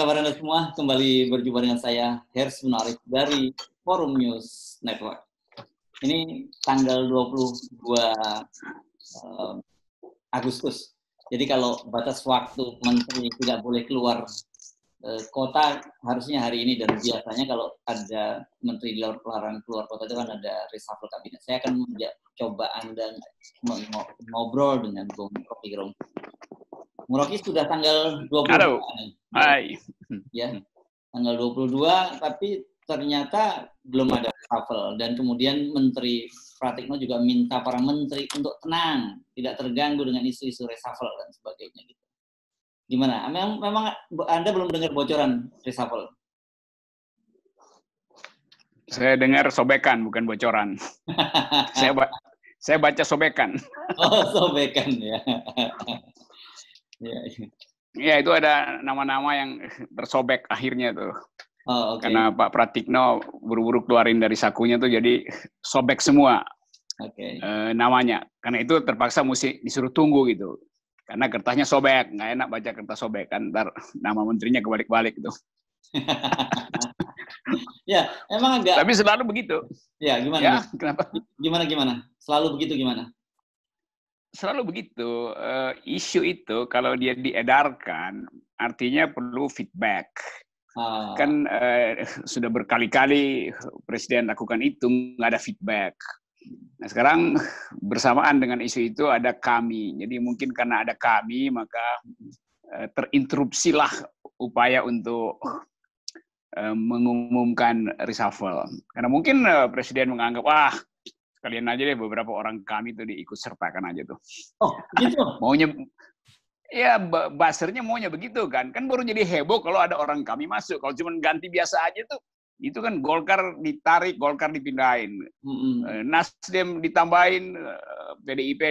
Kabar Anda semua? Kembali berjumpa dengan saya, Hers Menarik dari Forum News Network. Ini tanggal 22 uh, Agustus. Jadi kalau batas waktu menteri tidak boleh keluar uh, kota, harusnya hari ini dan biasanya kalau ada menteri dilarang keluar kota itu kan ada reshuffle kabinet. Saya akan coba Anda ngobrol dengan Bung Rocky Muroki sudah tanggal 22. Halo. Hai. Ya. Tanggal 22 tapi ternyata belum ada reshuffle dan kemudian Menteri Pratikno juga minta para menteri untuk tenang, tidak terganggu dengan isu-isu reshuffle dan sebagainya gitu. Gimana? Memang, memang Anda belum dengar bocoran reshuffle? Saya dengar sobekan bukan bocoran. saya ba saya baca sobekan. Oh, sobekan ya. Ya, ya itu ada nama-nama yang tersobek akhirnya tuh. Oh, okay. Karena Pak Pratikno buru-buru keluarin dari sakunya tuh jadi sobek semua okay. e, namanya. Karena itu terpaksa mesti disuruh tunggu gitu. Karena kertasnya sobek, nggak enak baca kertas sobek kan, ntar nama menterinya kebalik-balik gitu. ya, emang agak. Tapi selalu begitu. Ya, gimana? Ya, kenapa? Gimana gimana? Selalu begitu gimana? Selalu begitu. Uh, isu itu kalau dia diedarkan, artinya perlu feedback. Ah. Kan uh, sudah berkali-kali presiden lakukan itu, nggak ada feedback. Nah sekarang bersamaan dengan isu itu ada kami. Jadi mungkin karena ada kami, maka uh, terinterupsilah upaya untuk uh, mengumumkan reshuffle. Karena mungkin uh, presiden menganggap, wah kalian aja deh beberapa orang kami tuh diikut sertakan aja tuh. Oh, gitu. maunya ya basernya maunya begitu kan. Kan baru jadi heboh kalau ada orang kami masuk. Kalau cuma ganti biasa aja tuh itu kan Golkar ditarik, Golkar dipindahin. Mm-hmm. Nasdem ditambahin, eh, PDIP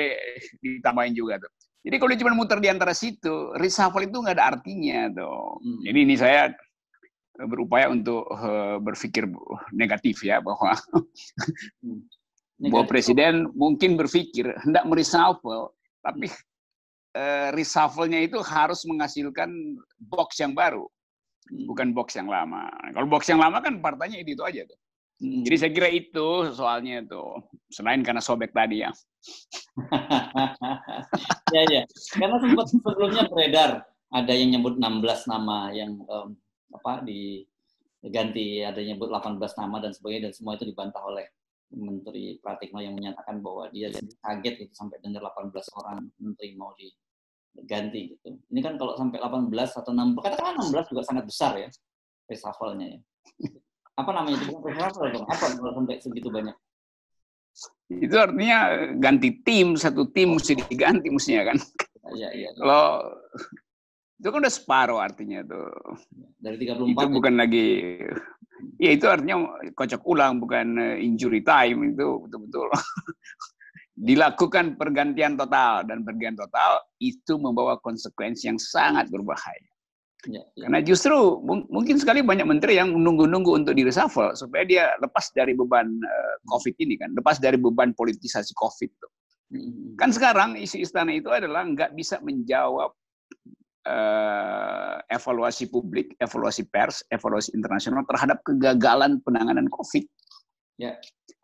ditambahin juga tuh. Jadi kalau cuma muter di antara situ, reshuffle itu nggak ada artinya tuh. Mm. Jadi ini saya berupaya untuk berpikir negatif ya bahwa mm bahwa presiden mungkin berpikir hendak mereshuffle, tapi uh, reshuffle-nya itu harus menghasilkan box yang baru, hmm. bukan box yang lama. Kalau box yang lama kan partainya itu, itu aja tuh. Hmm. Jadi saya kira itu soalnya itu selain karena sobek tadi ya. ya ya, karena sempat sebelumnya beredar ada yang nyebut 16 nama yang um, apa diganti ada yang nyebut 18 nama dan sebagainya dan semua itu dibantah oleh Menteri Pratikno yang menyatakan bahwa dia jadi kaget itu sampai dengar 18 orang menteri mau diganti gitu. Ini kan kalau sampai 18 atau 16, katakanlah 16 juga sangat besar ya reshuffle-nya ya. Apa namanya itu? Reshuffle dong. Apa kalau sampai segitu banyak? Itu artinya ganti tim, satu tim mesti diganti mestinya kan. Iya, iya. Kalau itu kan udah separuh artinya tuh. Dari 34. Itu bukan lagi Ya itu artinya kocok ulang bukan eh, injury time itu betul-betul dilakukan pergantian total dan pergantian total itu membawa konsekuensi yang sangat berbahaya. Ya, ya. Karena justru mungkin sekali banyak menteri yang menunggu-nunggu untuk di reshuffle supaya dia lepas dari beban uh, COVID ini kan, lepas dari beban politisasi COVID. Tuh. Hmm. Kan sekarang isi istana itu adalah nggak bisa menjawab uh, evaluasi publik, evaluasi pers, evaluasi internasional terhadap kegagalan penanganan COVID. Ya.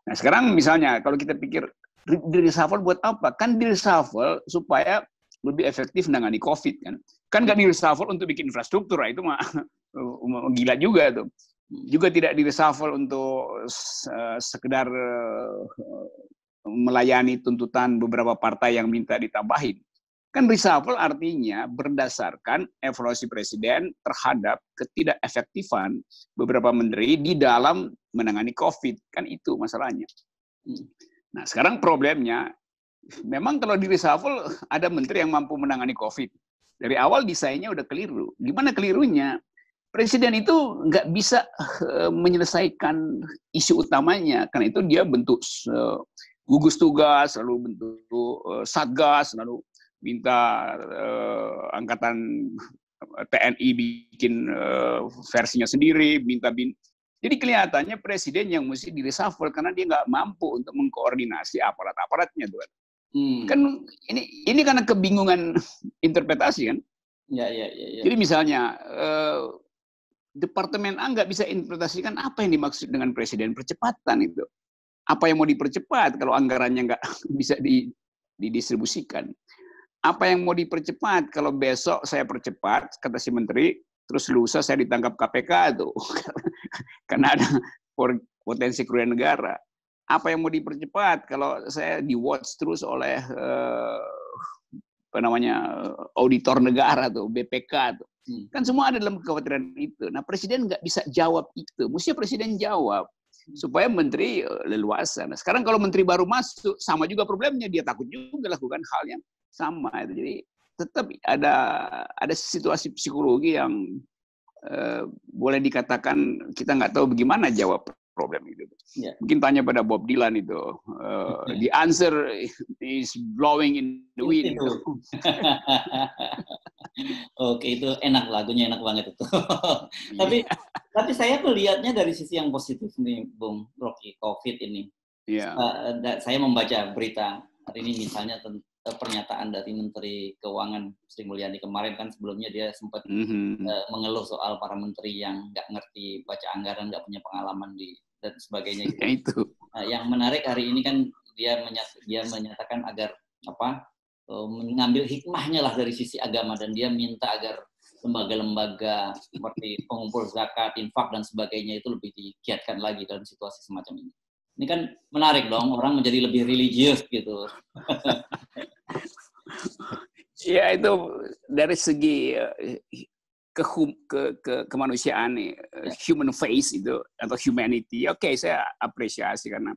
Nah sekarang misalnya kalau kita pikir di reshuffle buat apa? Kan di reshuffle supaya lebih efektif menangani COVID kan. Kan nggak di reshuffle untuk bikin infrastruktur, itu mah gila juga tuh. Juga tidak di reshuffle untuk uh, sekedar uh, melayani tuntutan beberapa partai yang minta ditambahin. Kan reshuffle artinya berdasarkan evaluasi presiden terhadap ketidakefektifan beberapa menteri di dalam menangani COVID. Kan itu masalahnya. Hmm. Nah sekarang problemnya, memang kalau di reshuffle ada menteri yang mampu menangani COVID. Dari awal desainnya udah keliru. Gimana kelirunya? Presiden itu nggak bisa eh, menyelesaikan isu utamanya, karena itu dia bentuk uh, gugus tugas, lalu bentuk uh, satgas, lalu minta uh, angkatan TNI bikin uh, versinya sendiri, minta bin. Jadi kelihatannya presiden yang mesti di reshuffle karena dia nggak mampu untuk mengkoordinasi aparat-aparatnya, tuh. Hmm. Kan ini ini karena kebingungan interpretasi kan. Ya, ya, ya, ya. Jadi misalnya uh, Departemen A nggak bisa interpretasikan apa yang dimaksud dengan presiden percepatan itu. Apa yang mau dipercepat kalau anggarannya nggak bisa di, didistribusikan? Apa yang mau dipercepat kalau besok saya percepat, kata si menteri, terus lusa saya ditangkap KPK tuh karena ada potensi kerugian negara. Apa yang mau dipercepat kalau saya di watch terus oleh uh, apa namanya auditor negara tuh BPK tuh hmm. kan semua ada dalam kekhawatiran itu. Nah presiden nggak bisa jawab itu, mestinya presiden jawab hmm. supaya menteri eh, leluasa. Nah sekarang kalau menteri baru masuk sama juga problemnya dia takut juga lakukan hal yang sama itu. Jadi tetap ada ada situasi psikologi yang uh, boleh dikatakan kita nggak tahu bagaimana jawab problem itu. Yeah. Mungkin tanya pada Bob Dylan itu, uh, the answer is blowing in the wind. Itu. Oke itu enak lagunya enak banget itu. tapi tapi saya melihatnya dari sisi yang positif nih, Bung Rocky, COVID ini. Yeah. Uh, saya membaca berita hari ini misalnya tentang Eh, pernyataan dari Menteri Keuangan Sri Mulyani kemarin kan sebelumnya dia sempat mm-hmm. uh, mengeluh soal para menteri yang nggak ngerti baca anggaran, nggak punya pengalaman di dan sebagainya gitu. itu. Uh, yang menarik hari ini kan dia menyat, dia menyatakan agar apa uh, mengambil hikmahnya lah dari sisi agama dan dia minta agar lembaga-lembaga seperti pengumpul zakat, infak dan sebagainya itu lebih digiatkan lagi dalam situasi semacam ini. Ini kan menarik dong, orang menjadi lebih religius gitu. ya itu dari segi eh, ke, ke, ke kemanusiaan nih, eh, human face itu atau humanity. Oke, okay, saya apresiasi karena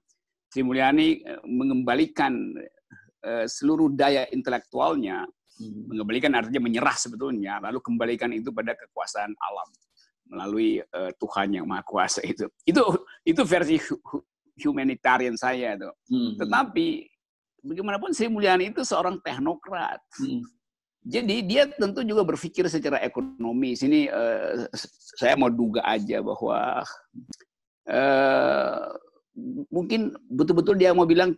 Sri Mulyani eh, mengembalikan seluruh daya intelektualnya, hmm. mengembalikan artinya menyerah sebetulnya, lalu kembalikan itu pada kekuasaan alam melalui uh, Tuhan yang Maha Kuasa itu. Itu itu versi humanitarian saya itu. Hmm. Tetapi bagaimanapun Sri Mulyani itu seorang teknokrat. Hmm. Jadi dia tentu juga berpikir secara ekonomi. Sini uh, saya mau duga aja bahwa uh, mungkin betul-betul dia mau bilang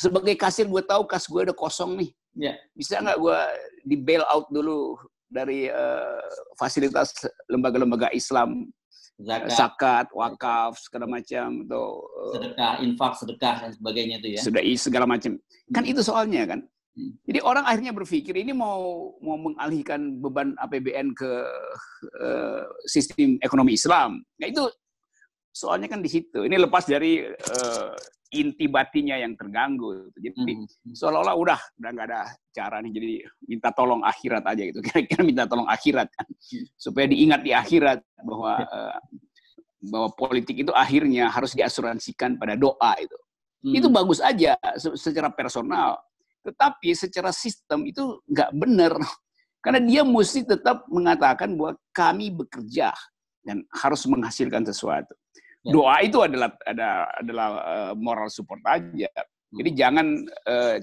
sebagai kasir gue tahu kas gue udah kosong nih. Yeah. Bisa nggak gue di bail out dulu dari uh, fasilitas lembaga-lembaga Islam zakat, zakat wakaf segala macam atau eh, sedekah, infak, sedekah dan sebagainya itu ya. Sudah segala macam. Kan hmm. itu soalnya kan. Hmm. Jadi orang akhirnya berpikir ini mau mau mengalihkan beban APBN ke uh, sistem ekonomi Islam. Nah itu soalnya kan di situ. Ini lepas dari uh, inti batinya yang terganggu. Jadi hmm, hmm. seolah-olah udah udah nggak ada cara nih. Jadi minta tolong akhirat aja gitu. Kira-kira minta tolong akhirat kan. Supaya diingat di akhirat bahwa uh, bahwa politik itu akhirnya harus diasuransikan pada doa itu. Hmm. Itu bagus aja secara personal. Tetapi secara sistem itu nggak benar. Karena dia mesti tetap mengatakan bahwa kami bekerja dan harus menghasilkan sesuatu. Ya. Doa itu adalah ada adalah uh, moral support aja. Jadi hmm. jangan uh,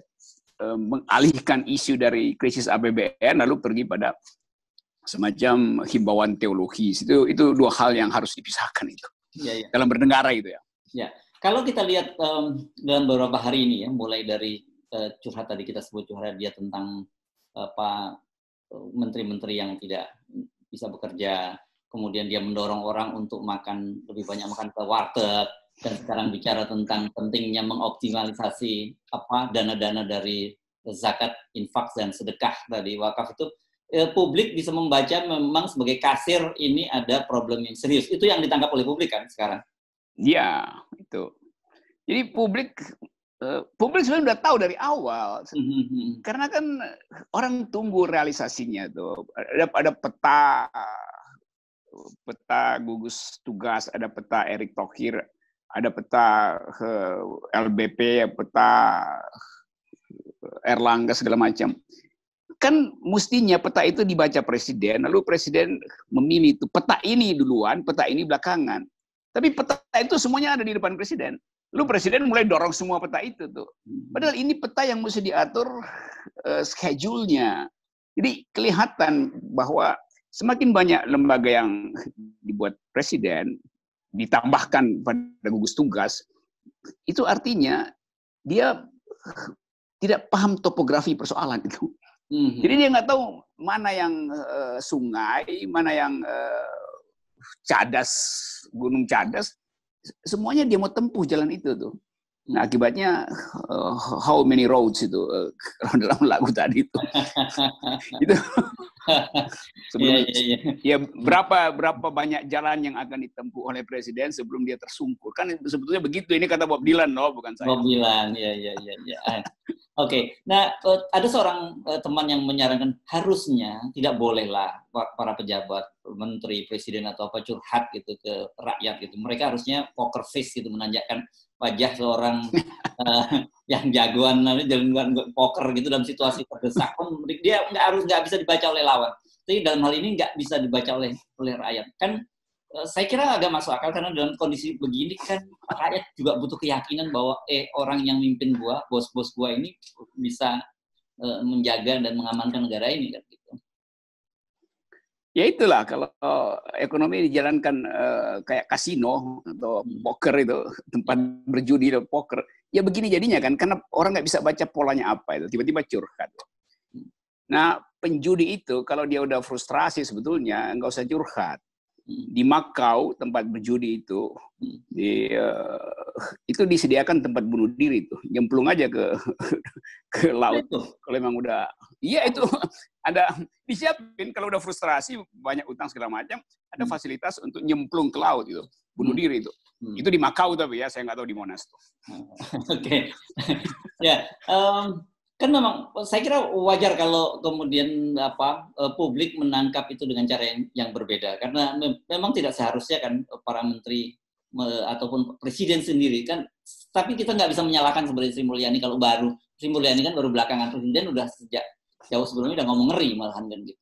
uh, mengalihkan isu dari krisis APBN lalu pergi pada semacam himbauan teologis. Itu itu dua hal yang harus dipisahkan itu. Ya, ya. Dalam bernegara itu ya. Ya. Kalau kita lihat um, dalam beberapa hari ini ya, mulai dari uh, curhat tadi kita sebut curhat dia tentang apa uh, menteri-menteri yang tidak bisa bekerja, kemudian dia mendorong orang untuk makan lebih banyak makan ke warteg dan sekarang bicara tentang pentingnya mengoptimalisasi apa dana-dana dari zakat, infak dan sedekah tadi wakaf itu eh, publik bisa membaca memang sebagai kasir ini ada problem yang serius. Itu yang ditangkap oleh publik kan sekarang. Ya, itu. Jadi publik eh, publik sebenarnya udah tahu dari awal. Mm-hmm. Karena kan orang tunggu realisasinya tuh. Ada ada peta peta gugus tugas, ada peta Erick Thohir, ada peta LBP, peta Erlangga segala macam. Kan mestinya peta itu dibaca presiden, lalu presiden memilih itu peta ini duluan, peta ini belakangan. Tapi peta itu semuanya ada di depan presiden. Lalu presiden mulai dorong semua peta itu tuh. Padahal ini peta yang mesti diatur uh, schedule-nya. Jadi kelihatan bahwa semakin banyak lembaga yang dibuat presiden ditambahkan pada gugus tugas itu artinya dia tidak paham topografi persoalan itu Hmm. Jadi dia nggak tahu mana yang uh, sungai, mana yang uh, cadas, gunung cadas. Semuanya dia mau tempuh jalan itu tuh. Nah akibatnya uh, how many roads itu uh, dalam lagu tadi itu. itu sebelum yeah, yeah, yeah. ya berapa berapa banyak jalan yang akan ditempuh oleh presiden sebelum dia tersungkur kan sebetulnya begitu ini kata Bob Dylan loh bukan saya. Bob Dylan ya ya ya ya. Oke, okay. nah ada seorang teman yang menyarankan harusnya tidak bolehlah para pejabat, menteri, presiden atau apa curhat gitu ke rakyat gitu. Mereka harusnya poker face gitu menanyakan wajah seorang uh, yang jagoan jagoan poker gitu dalam situasi terdesak pun dia nggak harus nggak bisa dibaca oleh lawan. Tapi dalam hal ini nggak bisa dibaca oleh oleh rakyat. Kan uh, saya kira agak masuk akal karena dalam kondisi begini kan rakyat juga butuh keyakinan bahwa eh orang yang mimpin gua, bos-bos gua ini bisa uh, menjaga dan mengamankan negara ini kan. Ya itulah kalau ekonomi dijalankan uh, kayak kasino atau poker itu tempat berjudi atau poker, ya begini jadinya kan karena orang nggak bisa baca polanya apa itu tiba-tiba curhat. Nah penjudi itu kalau dia udah frustrasi sebetulnya nggak usah curhat di Makau tempat berjudi itu di uh, itu disediakan tempat bunuh diri itu nyemplung aja ke ke laut. Tuh kalau memang udah iya itu. Ada disiapin. Kalau udah frustrasi banyak utang segala macam ada hmm. fasilitas untuk nyemplung ke laut itu. Bunuh hmm. diri itu. Hmm. itu di Makau tapi ya saya nggak tahu di Monas tuh. Oke. Okay. ya um, kan memang saya kira wajar kalau kemudian apa eh, publik menangkap itu dengan cara yang, yang berbeda. Karena memang tidak seharusnya kan para menteri ataupun presiden sendiri kan tapi kita nggak bisa menyalahkan sebenarnya Sri Mulyani kalau baru Sri Mulyani kan baru belakangan presiden udah sejak jauh sebelumnya udah ngomong ngeri malahan kan gitu.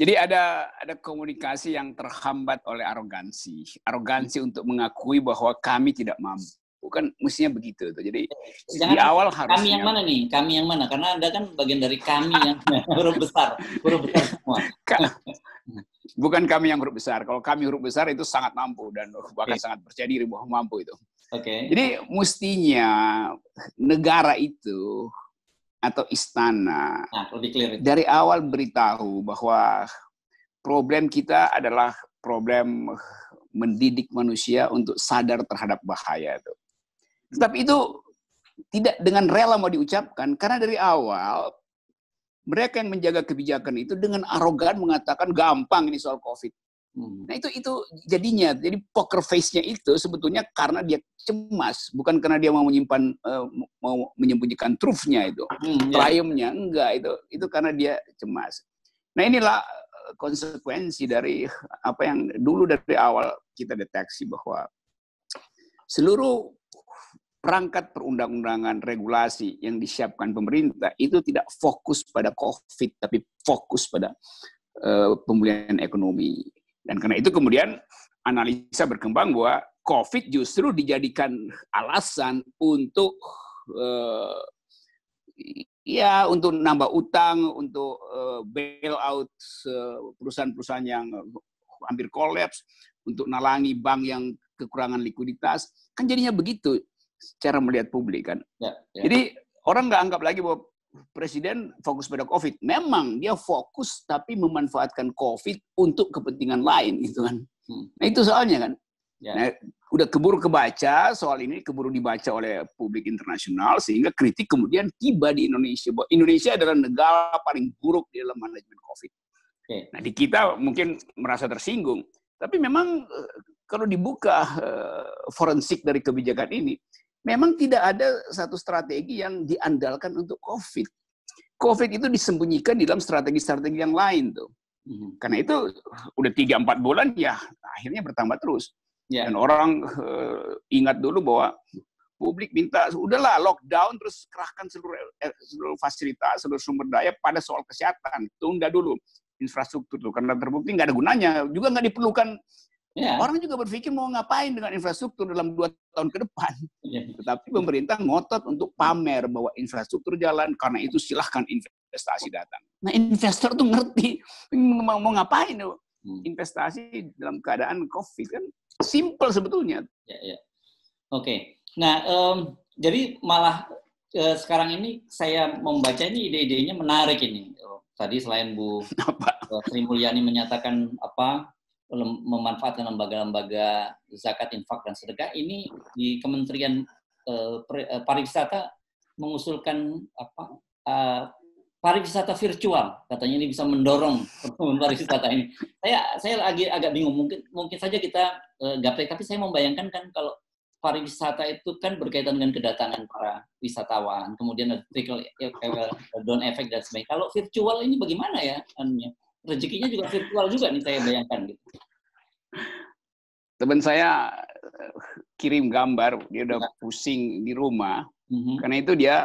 Jadi ada ada komunikasi yang terhambat oleh arogansi, arogansi untuk mengakui bahwa kami tidak mampu bukan mestinya begitu tuh. Jadi Jangan di awal harus kami yang mana nih? Kami yang mana? Karena Anda kan bagian dari kami yang huruf besar, huruf besar semua. Bukan kami yang huruf besar. Kalau kami huruf besar itu sangat mampu dan bahkan okay. sangat percaya diri bahwa mampu itu. Oke. Okay. Jadi mestinya negara itu atau istana nah, lebih clear dari awal beritahu bahwa problem kita adalah problem mendidik manusia untuk sadar terhadap bahaya itu. Tetapi itu tidak dengan rela mau diucapkan karena dari awal mereka yang menjaga kebijakan itu dengan arogan mengatakan gampang ini soal COVID. Hmm. Nah itu itu jadinya jadi poker face-nya itu sebetulnya karena dia cemas, bukan karena dia mau menyimpan uh, mau menyembunyikan truth-nya itu, hmm, ya. triumph-nya enggak itu itu karena dia cemas. Nah inilah eh, konsekuensi dari apa yang dulu dari awal kita deteksi bahwa seluruh perangkat perundang-undangan regulasi yang disiapkan pemerintah itu tidak fokus pada COVID, tapi fokus pada uh, pemulihan ekonomi. Dan karena itu kemudian analisa berkembang bahwa COVID justru dijadikan alasan untuk uh, ya untuk nambah utang, untuk uh, bail out perusahaan-perusahaan yang hampir kolaps, untuk nalangi bank yang kekurangan likuiditas. Kan jadinya begitu cara melihat publik kan. Ya, ya. Jadi orang nggak anggap lagi bahwa presiden fokus pada COVID. Memang dia fokus tapi memanfaatkan COVID untuk kepentingan lain gitu kan. Hmm. Nah itu soalnya kan. Ya. Nah, udah keburu kebaca soal ini keburu dibaca oleh publik internasional sehingga kritik kemudian tiba di Indonesia bahwa Indonesia adalah negara paling buruk di dalam manajemen COVID. Okay. Nah di kita mungkin merasa tersinggung, tapi memang eh, kalau dibuka uh, forensik dari kebijakan ini, memang tidak ada satu strategi yang diandalkan untuk COVID. COVID itu disembunyikan di dalam strategi-strategi yang lain tuh. Hmm. Karena itu udah tiga empat bulan ya akhirnya bertambah terus. Yeah. Dan orang uh, ingat dulu bahwa publik minta udahlah lockdown terus kerahkan seluruh eh, seluruh fasilitas seluruh sumber daya pada soal kesehatan tunda dulu infrastruktur tuh karena terbukti nggak ada gunanya juga nggak diperlukan Ya. Orang juga berpikir mau ngapain dengan infrastruktur dalam dua tahun ke depan. Ya. Tetapi pemerintah ngotot untuk pamer bahwa infrastruktur jalan, karena itu silahkan investasi datang. Nah investor tuh ngerti mau, mau ngapain tuh. Hmm. Investasi dalam keadaan COVID kan simple sebetulnya. Ya, ya. Oke. Nah, um, jadi malah eh, sekarang ini saya membaca ini ide-idenya menarik ini. Oh, tadi selain Bu Sri Mulyani menyatakan apa memanfaatkan lembaga-lembaga zakat, infak dan sedekah ini di Kementerian uh, Pariwisata mengusulkan apa uh, pariwisata virtual katanya ini bisa mendorong pariwisata ini. Saya saya lagi agak bingung mungkin mungkin saja kita uh, gapai tapi saya membayangkan kan kalau pariwisata itu kan berkaitan dengan kedatangan para wisatawan, kemudian trickle down effect dan sebagainya. Kalau virtual ini bagaimana ya? Anunya? Rezekinya juga virtual juga nih saya bayangkan gitu. Teman saya eh, kirim gambar, dia udah ya. pusing di rumah. Mm-hmm. Karena itu dia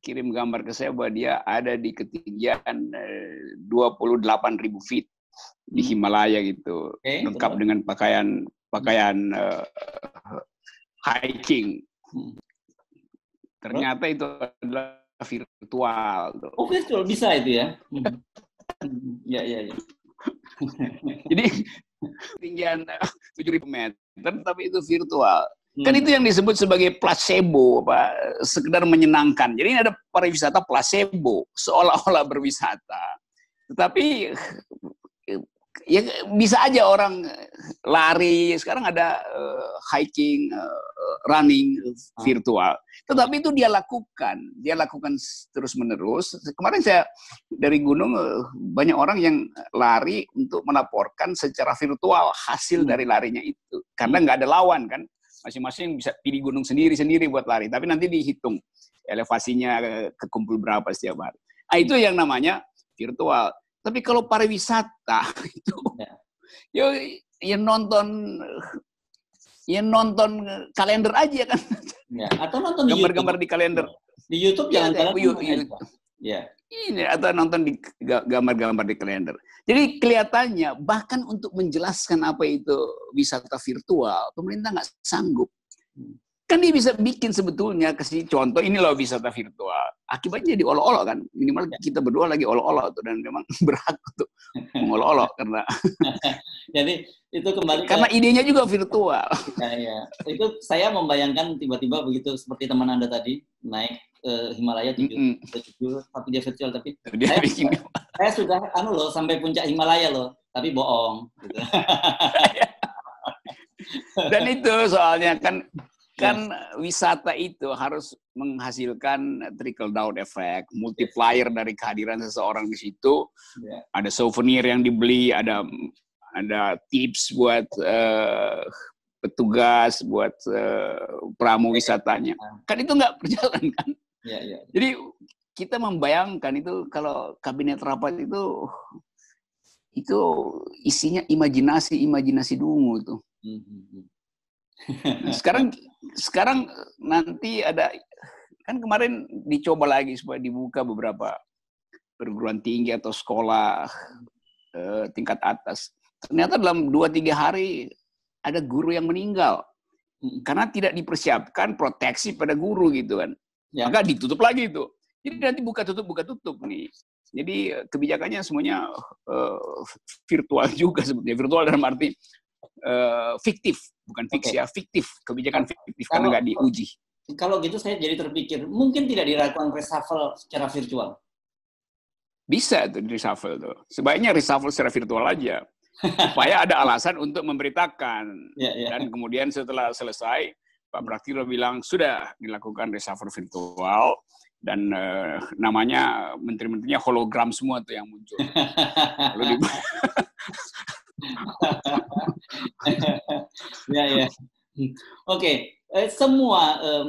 kirim gambar ke saya bahwa dia ada di ketinggian 28 eh, ribu feet di mhm. Himalaya gitu, okay, lengkap betul. dengan pakaian pakaian uh, hiking. Hmm. Ternyata itu adalah virtual. Oh virtual bisa itu ya? Hmm. Ya, ya, ya. Jadi tinggian 7.000 meter, tapi itu virtual. Kan hmm. Kan itu yang disebut sebagai placebo, apa, sekedar menyenangkan. Jadi ini ada pariwisata placebo, seolah-olah berwisata. Tetapi ya bisa aja orang lari. Sekarang ada uh, hiking uh, running ah. virtual. Tetapi itu dia lakukan. Dia lakukan terus menerus. Kemarin saya dari gunung uh, banyak orang yang lari untuk melaporkan secara virtual hasil hmm. dari larinya itu. Karena nggak ada lawan kan? Masing-masing bisa pilih gunung sendiri-sendiri buat lari. Tapi nanti dihitung elevasinya kekumpul berapa setiap hari. Nah, itu yang namanya virtual tapi kalau pariwisata itu ya, ya nonton ya nonton kalender aja kan. Ya, atau nonton gambar-gambar di kalender. Di YouTube jangan ya, YouTube. Ya. Ini atau nonton di gambar-gambar di kalender. Jadi kelihatannya bahkan untuk menjelaskan apa itu wisata virtual, pemerintah nggak sanggup. Kan dia bisa bikin sebetulnya kasih contoh ini loh wisata virtual. Akibatnya jadi olok-olok kan. Minimal ya. kita berdua lagi olok-olok tuh dan memang berhak untuk mengolok-olok karena jadi itu kembali karena idenya juga virtual. Ya, ya. Itu saya membayangkan tiba-tiba begitu seperti teman Anda tadi naik ke Himalaya tujuh mm -hmm. tapi dia virtual tapi dia saya, bikin. saya sudah anu loh sampai puncak Himalaya loh, tapi bohong gitu. Dan itu soalnya kan kan wisata itu harus menghasilkan trickle down effect, multiplier dari kehadiran seseorang di situ. Yeah. Ada souvenir yang dibeli, ada ada tips buat uh, petugas, buat uh, pramu wisatanya. Kan itu nggak berjalan kan? Yeah, yeah. Jadi kita membayangkan itu kalau kabinet rapat itu itu isinya imajinasi imajinasi dungu tuh. Mm -hmm. Nah, sekarang sekarang nanti ada kan kemarin dicoba lagi supaya dibuka beberapa perguruan tinggi atau sekolah eh, tingkat atas. Ternyata dalam dua tiga hari ada guru yang meninggal hmm. karena tidak dipersiapkan proteksi pada guru gitu kan. Ya. Maka ditutup lagi itu. Jadi nanti buka tutup buka tutup nih. Jadi kebijakannya semuanya uh, virtual juga sebetulnya virtual dalam arti uh, fiktif, bukan fiksi okay. ya, fiktif, kebijakan fiktif kalau, karena nggak diuji. Kalau gitu saya jadi terpikir, mungkin tidak dilakukan reshuffle secara virtual. Bisa tuh reshuffle tuh. Sebaiknya reshuffle secara virtual aja. Supaya ada alasan untuk memberitakan. Yeah, yeah. Dan kemudian setelah selesai, Pak Praktiro bilang, sudah dilakukan reshuffle virtual, dan uh, namanya menteri-menterinya hologram semua tuh yang muncul. Lalu di... ya ya. Oke, okay. eh, semua eh,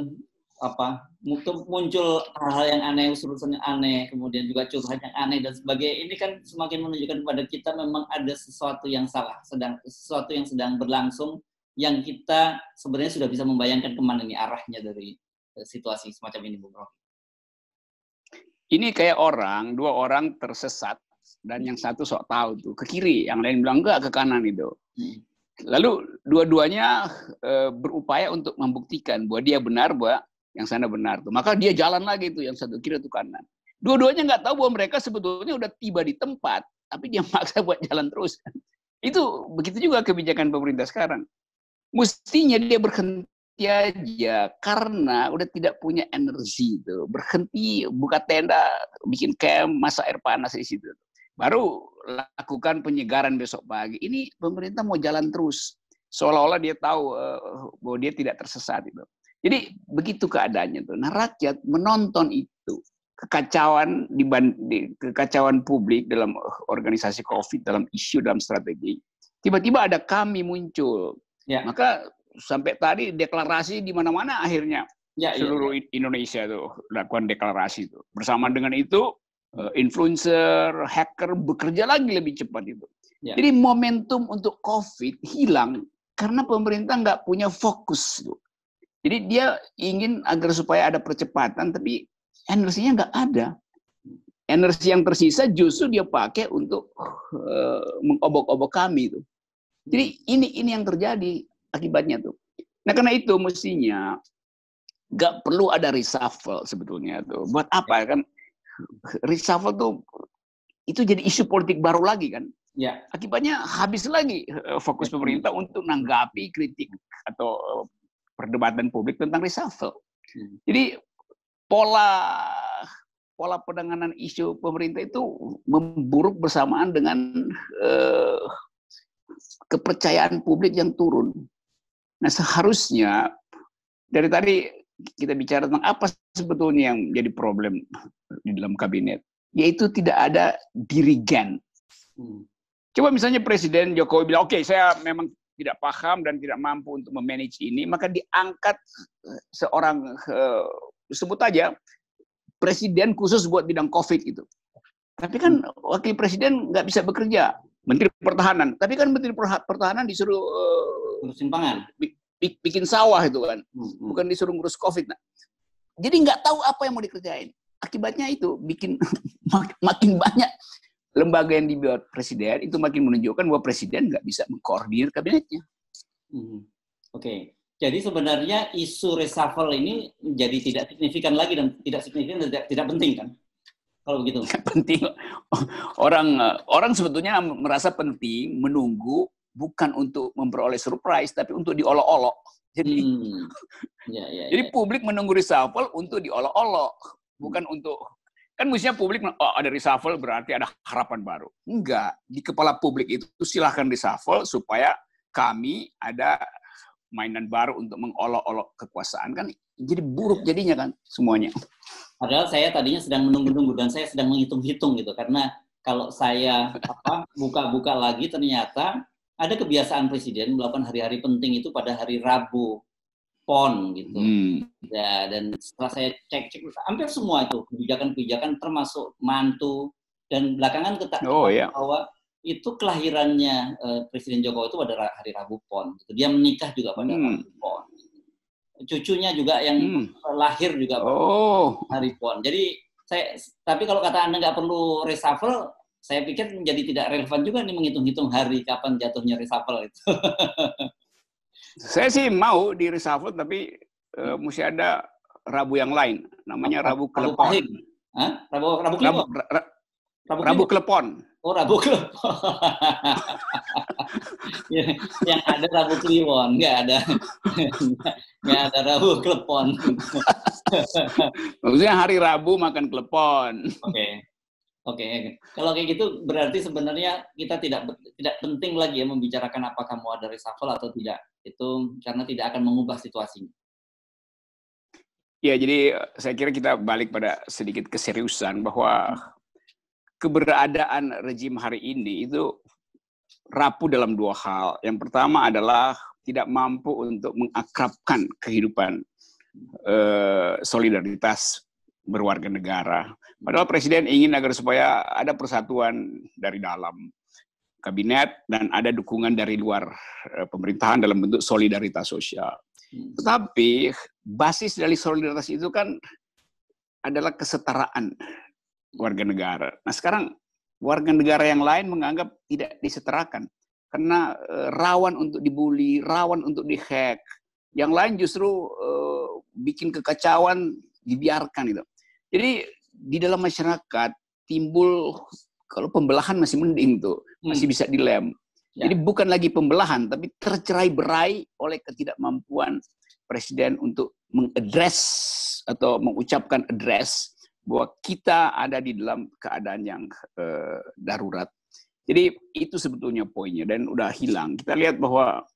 apa muncul hal-hal yang aneh, urusan yang aneh, kemudian juga curhat yang aneh dan sebagainya. Ini kan semakin menunjukkan kepada kita memang ada sesuatu yang salah, sedang sesuatu yang sedang berlangsung yang kita sebenarnya sudah bisa membayangkan ke mana ini arahnya dari eh, situasi semacam ini, Bung Rocky. Ini kayak orang, dua orang tersesat dan yang satu sok tahu tuh ke kiri, yang lain bilang enggak ke kanan itu. Hmm. Lalu dua-duanya e, berupaya untuk membuktikan bahwa dia benar, bahwa yang sana benar tuh. Maka dia jalan lagi tuh yang satu kiri tuh kanan. Dua-duanya nggak tahu bahwa mereka sebetulnya udah tiba di tempat, tapi dia maksa buat jalan terus. Itu begitu juga kebijakan pemerintah sekarang. Mestinya dia berhenti aja karena udah tidak punya energi itu berhenti buka tenda bikin camp masa air panas di situ baru lakukan penyegaran besok pagi ini pemerintah mau jalan terus seolah-olah dia tahu uh, bahwa dia tidak tersesat itu jadi begitu keadaannya tuh nah rakyat menonton itu kekacauan di, di kekacauan publik dalam organisasi covid dalam isu dalam strategi tiba-tiba ada kami muncul ya. maka sampai tadi deklarasi di mana-mana akhirnya ya, ya seluruh ya, ya. Indonesia tuh lakukan deklarasi itu. Bersama dengan itu eh, influencer, hacker bekerja lagi lebih cepat itu. Ya. Jadi momentum untuk COVID hilang karena pemerintah nggak punya fokus tuh. Jadi dia ingin agar supaya ada percepatan, tapi energinya nggak ada. Energi yang tersisa justru dia pakai untuk uh, mengobok-obok kami itu. Jadi ini ini yang terjadi akibatnya tuh. Nah karena itu mestinya nggak perlu ada reshuffle sebetulnya tuh. Buat apa kan? Reshuffle tuh itu jadi isu politik baru lagi kan? Ya. Akibatnya habis lagi eh, fokus ya. pemerintah untuk menanggapi kritik atau perdebatan publik tentang reshuffle. Hmm. Jadi pola pola penanganan isu pemerintah itu memburuk bersamaan dengan uh, kepercayaan publik yang turun. Nah seharusnya dari tadi kita bicara tentang apa sebetulnya yang jadi problem di dalam kabinet, yaitu tidak ada dirigen. Hmm. Coba misalnya Presiden Jokowi bilang, oke okay, saya memang tidak paham dan tidak mampu untuk memanage ini, maka diangkat eh, seorang uh, sebut aja presiden khusus buat bidang COVID itu. Tapi kan hmm. wakil presiden nggak bisa bekerja, Menteri Pertahanan. Tapi kan Menteri Pertahanan disuruh uh, ngurusin pangan. Bikin sawah itu kan, hmm. bukan disuruh ngurus COVID. Nah, jadi nggak tahu apa yang mau dikerjain. Akibatnya itu bikin makin banyak lembaga yang dibuat presiden itu makin menunjukkan bahwa presiden nggak bisa mengkoordinir kabinetnya. Hmm. Oke, okay. jadi sebenarnya isu reshuffle ini jadi tidak signifikan lagi dan tidak signifikan dan tidak, tidak penting kan? Kalau begitu. penting. Orang orang sebetulnya merasa penting menunggu bukan untuk memperoleh surprise, tapi untuk diolok-olok. Jadi, hmm. ya, ya, jadi ya. publik menunggu reshuffle untuk diolok-olok, bukan untuk kan mestinya publik oh, ada reshuffle berarti ada harapan baru. Enggak, di kepala publik itu silahkan reshuffle supaya kami ada mainan baru untuk mengolok-olok kekuasaan kan jadi buruk jadinya kan semuanya. Padahal saya tadinya sedang menunggu-nunggu dan saya sedang menghitung-hitung gitu karena kalau saya apa buka-buka lagi ternyata ada kebiasaan presiden melakukan hari-hari penting itu pada hari Rabu pon gitu. Hmm. Ya, dan setelah saya cek-cek hampir semua itu kebijakan-kebijakan termasuk mantu dan belakangan kita oh, iya. bahwa itu kelahirannya uh, Presiden Jokowi itu pada hari Rabu pon. Gitu. Dia menikah juga pada hmm. Rabu pon. Cucunya juga yang hmm. lahir juga pada oh. hari pon. Jadi saya tapi kalau kata anda nggak perlu reshuffle saya pikir menjadi tidak relevan juga nih menghitung-hitung hari kapan jatuhnya reshuffle itu. saya sih mau di reshuffle tapi uh, mesti ada Rabu yang lain, namanya Rabu Klepon. Rabu Rabu Klepon. Rabu, ra, Rabu, Rabu Klepon. Oh Rabu Klepon. yang ada Rabu Kliwon, nggak ada, nggak ada Rabu Klepon. Maksudnya hari Rabu makan klepon. Oke. Okay. Oke, okay. kalau kayak gitu berarti sebenarnya kita tidak tidak penting lagi ya membicarakan apakah mau ada reshuffle atau tidak. Itu karena tidak akan mengubah situasinya. Ya, jadi saya kira kita balik pada sedikit keseriusan bahwa keberadaan rejim hari ini itu rapuh dalam dua hal. Yang pertama adalah tidak mampu untuk mengakrabkan kehidupan eh, solidaritas berwarga negara. Padahal Presiden ingin agar supaya ada persatuan dari dalam kabinet dan ada dukungan dari luar eh, pemerintahan dalam bentuk solidaritas sosial. Hmm. Tetapi basis dari solidaritas itu kan adalah kesetaraan warga negara. Nah sekarang warga negara yang lain menganggap tidak disetarakan karena eh, rawan untuk dibully, rawan untuk dihack. Yang lain justru uh, bikin kekacauan dibiarkan itu. Jadi di dalam masyarakat timbul kalau pembelahan masih mending tuh, masih hmm. bisa dilem. Ya. Jadi bukan lagi pembelahan, tapi tercerai berai oleh ketidakmampuan presiden untuk mengadres atau mengucapkan address bahwa kita ada di dalam keadaan yang uh, darurat. Jadi itu sebetulnya poinnya dan udah hilang. Kita lihat bahwa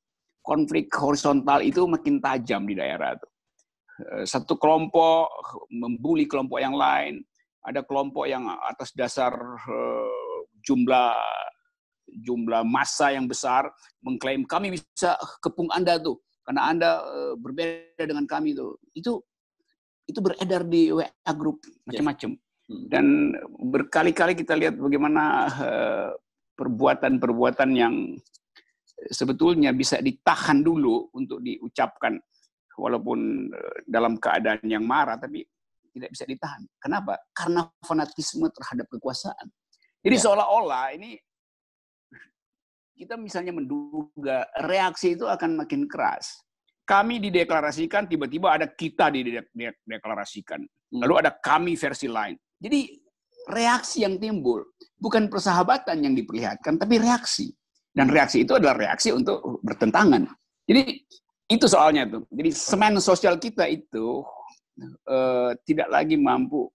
konflik horizontal itu makin tajam di daerah itu. Eh, satu kelompok membuli kelompok yang lain, ada kelompok yang atas dasar uh, jumlah jumlah massa yang besar mengklaim kami bisa kepung Anda tuh karena Anda uh, berbeda dengan kami tuh. Itu itu beredar di WA grup macam-macam. Hmm. Dan berkali-kali kita lihat bagaimana perbuatan-perbuatan uh, yang sebetulnya bisa ditahan dulu untuk diucapkan walaupun dalam keadaan yang marah tapi tidak bisa ditahan. Kenapa? Karena fanatisme terhadap kekuasaan. Jadi ya. seolah-olah ini kita misalnya menduga reaksi itu akan makin keras. Kami dideklarasikan, tiba-tiba ada kita dideklarasikan. Hmm. Lalu ada kami versi lain. Jadi reaksi yang timbul bukan persahabatan yang diperlihatkan, tapi reaksi. Dan reaksi itu adalah reaksi untuk bertentangan. Jadi itu soalnya tuh. Jadi semen sosial kita itu uh, tidak lagi mampu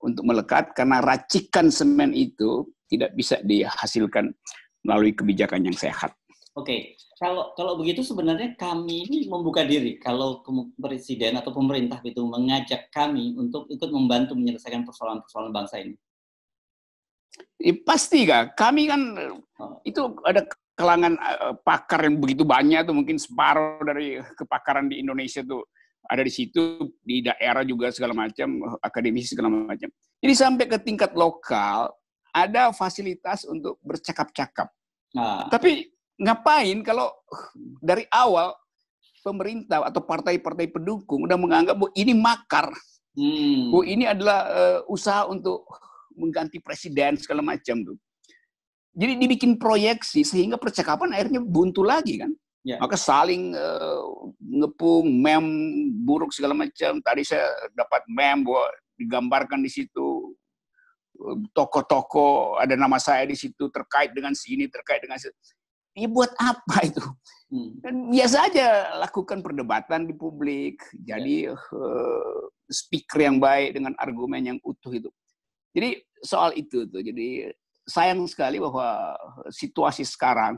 untuk melekat karena racikan semen itu tidak bisa dihasilkan melalui kebijakan yang sehat. Oke, kalau kalau begitu sebenarnya kami ini membuka diri kalau presiden atau pemerintah itu mengajak kami untuk ikut membantu menyelesaikan persoalan-persoalan bangsa ini. Ya, pasti kak, kami kan oh. itu ada kalangan uh, pakar yang begitu banyak tuh mungkin separuh dari kepakaran di Indonesia tuh ada di situ di daerah juga segala macam akademisi segala macam. Jadi sampai ke tingkat lokal ada fasilitas untuk bercakap-cakap. Nah. Tapi ngapain kalau dari awal pemerintah atau partai-partai pendukung udah menganggap bahwa ini makar, hmm. bahwa ini adalah uh, usaha untuk mengganti presiden segala macam tuh. Jadi dibikin proyeksi sehingga percakapan akhirnya buntu lagi kan. Yeah. Maka saling uh, ngepung, mem buruk segala macam. Tadi saya dapat mem bahwa digambarkan di situ eh, toko-toko ada nama saya di situ terkait dengan sini, terkait dengan situ. Ini buat apa itu? Hmm. Dan biasa aja lakukan perdebatan di publik. Jadi uh, speaker yang baik dengan argumen yang utuh itu. Jadi soal itu tuh. Jadi sayang sekali bahwa situasi sekarang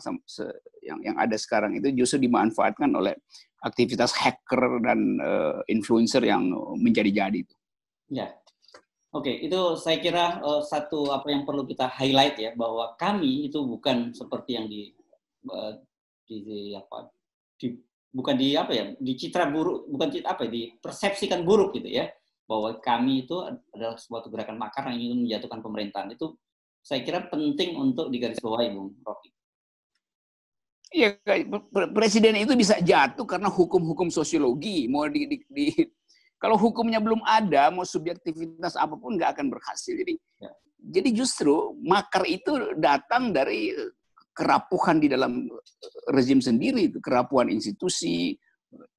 yang yang ada sekarang itu justru dimanfaatkan oleh aktivitas hacker dan uh, influencer yang menjadi-jadi itu. Ya. Oke, itu saya kira uh, satu apa yang perlu kita highlight ya bahwa kami itu bukan seperti yang di uh, di, di apa di bukan di apa ya di citra buruk bukan citra apa ya, di persepsikan buruk gitu ya bahwa kami itu adalah suatu gerakan makar yang ingin menjatuhkan pemerintahan itu saya kira penting untuk digarisbawahi, Bung Rocky. Iya, presiden itu bisa jatuh karena hukum-hukum sosiologi. Mau di, di, di, kalau hukumnya belum ada, mau subjektivitas apa pun nggak akan berhasil. Jadi, ya. jadi justru makar itu datang dari kerapuhan di dalam rezim sendiri, itu kerapuhan institusi,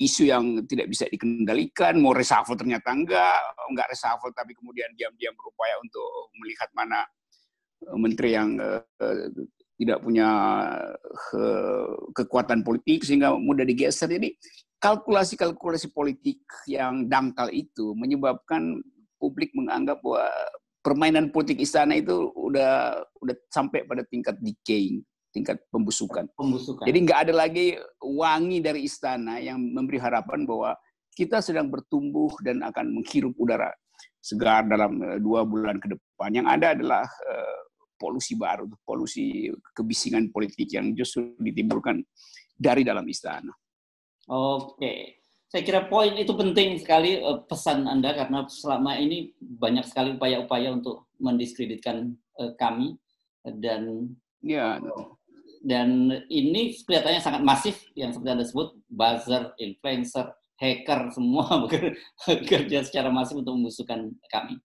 isu yang tidak bisa dikendalikan, mau reshuffle ternyata enggak, enggak reshuffle tapi kemudian diam-diam berupaya untuk melihat mana menteri yang uh, tidak punya uh, kekuatan politik sehingga mudah digeser. Jadi kalkulasi-kalkulasi politik yang dangkal itu menyebabkan publik menganggap bahwa permainan politik istana itu udah udah sampai pada tingkat decaying, tingkat pembusukan. Pembusukan. Jadi nggak ada lagi wangi dari istana yang memberi harapan bahwa kita sedang bertumbuh dan akan menghirup udara segar dalam dua bulan ke depan. Yang ada adalah polusi baru, polusi kebisingan politik yang justru ditimbulkan dari dalam istana. Oke, saya kira poin itu penting sekali eh, pesan Anda karena selama ini banyak sekali upaya-upaya untuk mendiskreditkan eh, kami dan ya dan ini kelihatannya sangat masif yang seperti Anda sebut buzzer, influencer, hacker semua bekerja secara masif untuk membusukkan kami.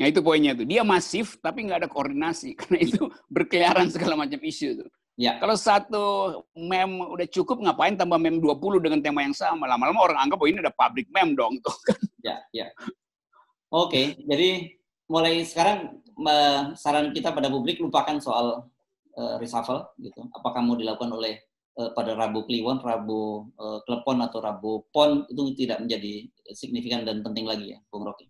Nah itu poinnya tuh. Dia masif tapi nggak ada koordinasi karena itu berkeliaran segala macam isu tuh. Ya. Kalau satu mem udah cukup ngapain tambah mem 20 dengan tema yang sama? Lama-lama orang anggap oh ini ada public mem dong tuh kan. Ya, ya. Oke, jadi mulai sekarang saran kita pada publik lupakan soal uh, reshuffle gitu. Apakah mau dilakukan oleh uh, pada Rabu Kliwon, Rabu uh, Klepon atau Rabu Pon itu tidak menjadi signifikan dan penting lagi ya, Bung Rocky.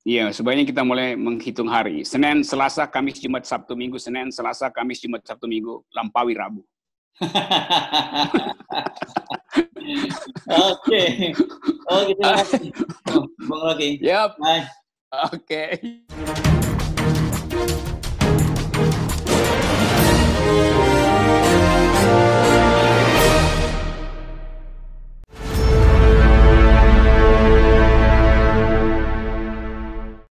Iya, sebaiknya kita mulai menghitung hari. Senin, Selasa, Kamis, Jumat, Sabtu, Minggu, Senin, Selasa, Kamis, Jumat, Sabtu, Minggu, lampaui Rabu. Oke. Oh, gitu. Bung Rocky. Yap. Oke. Okay.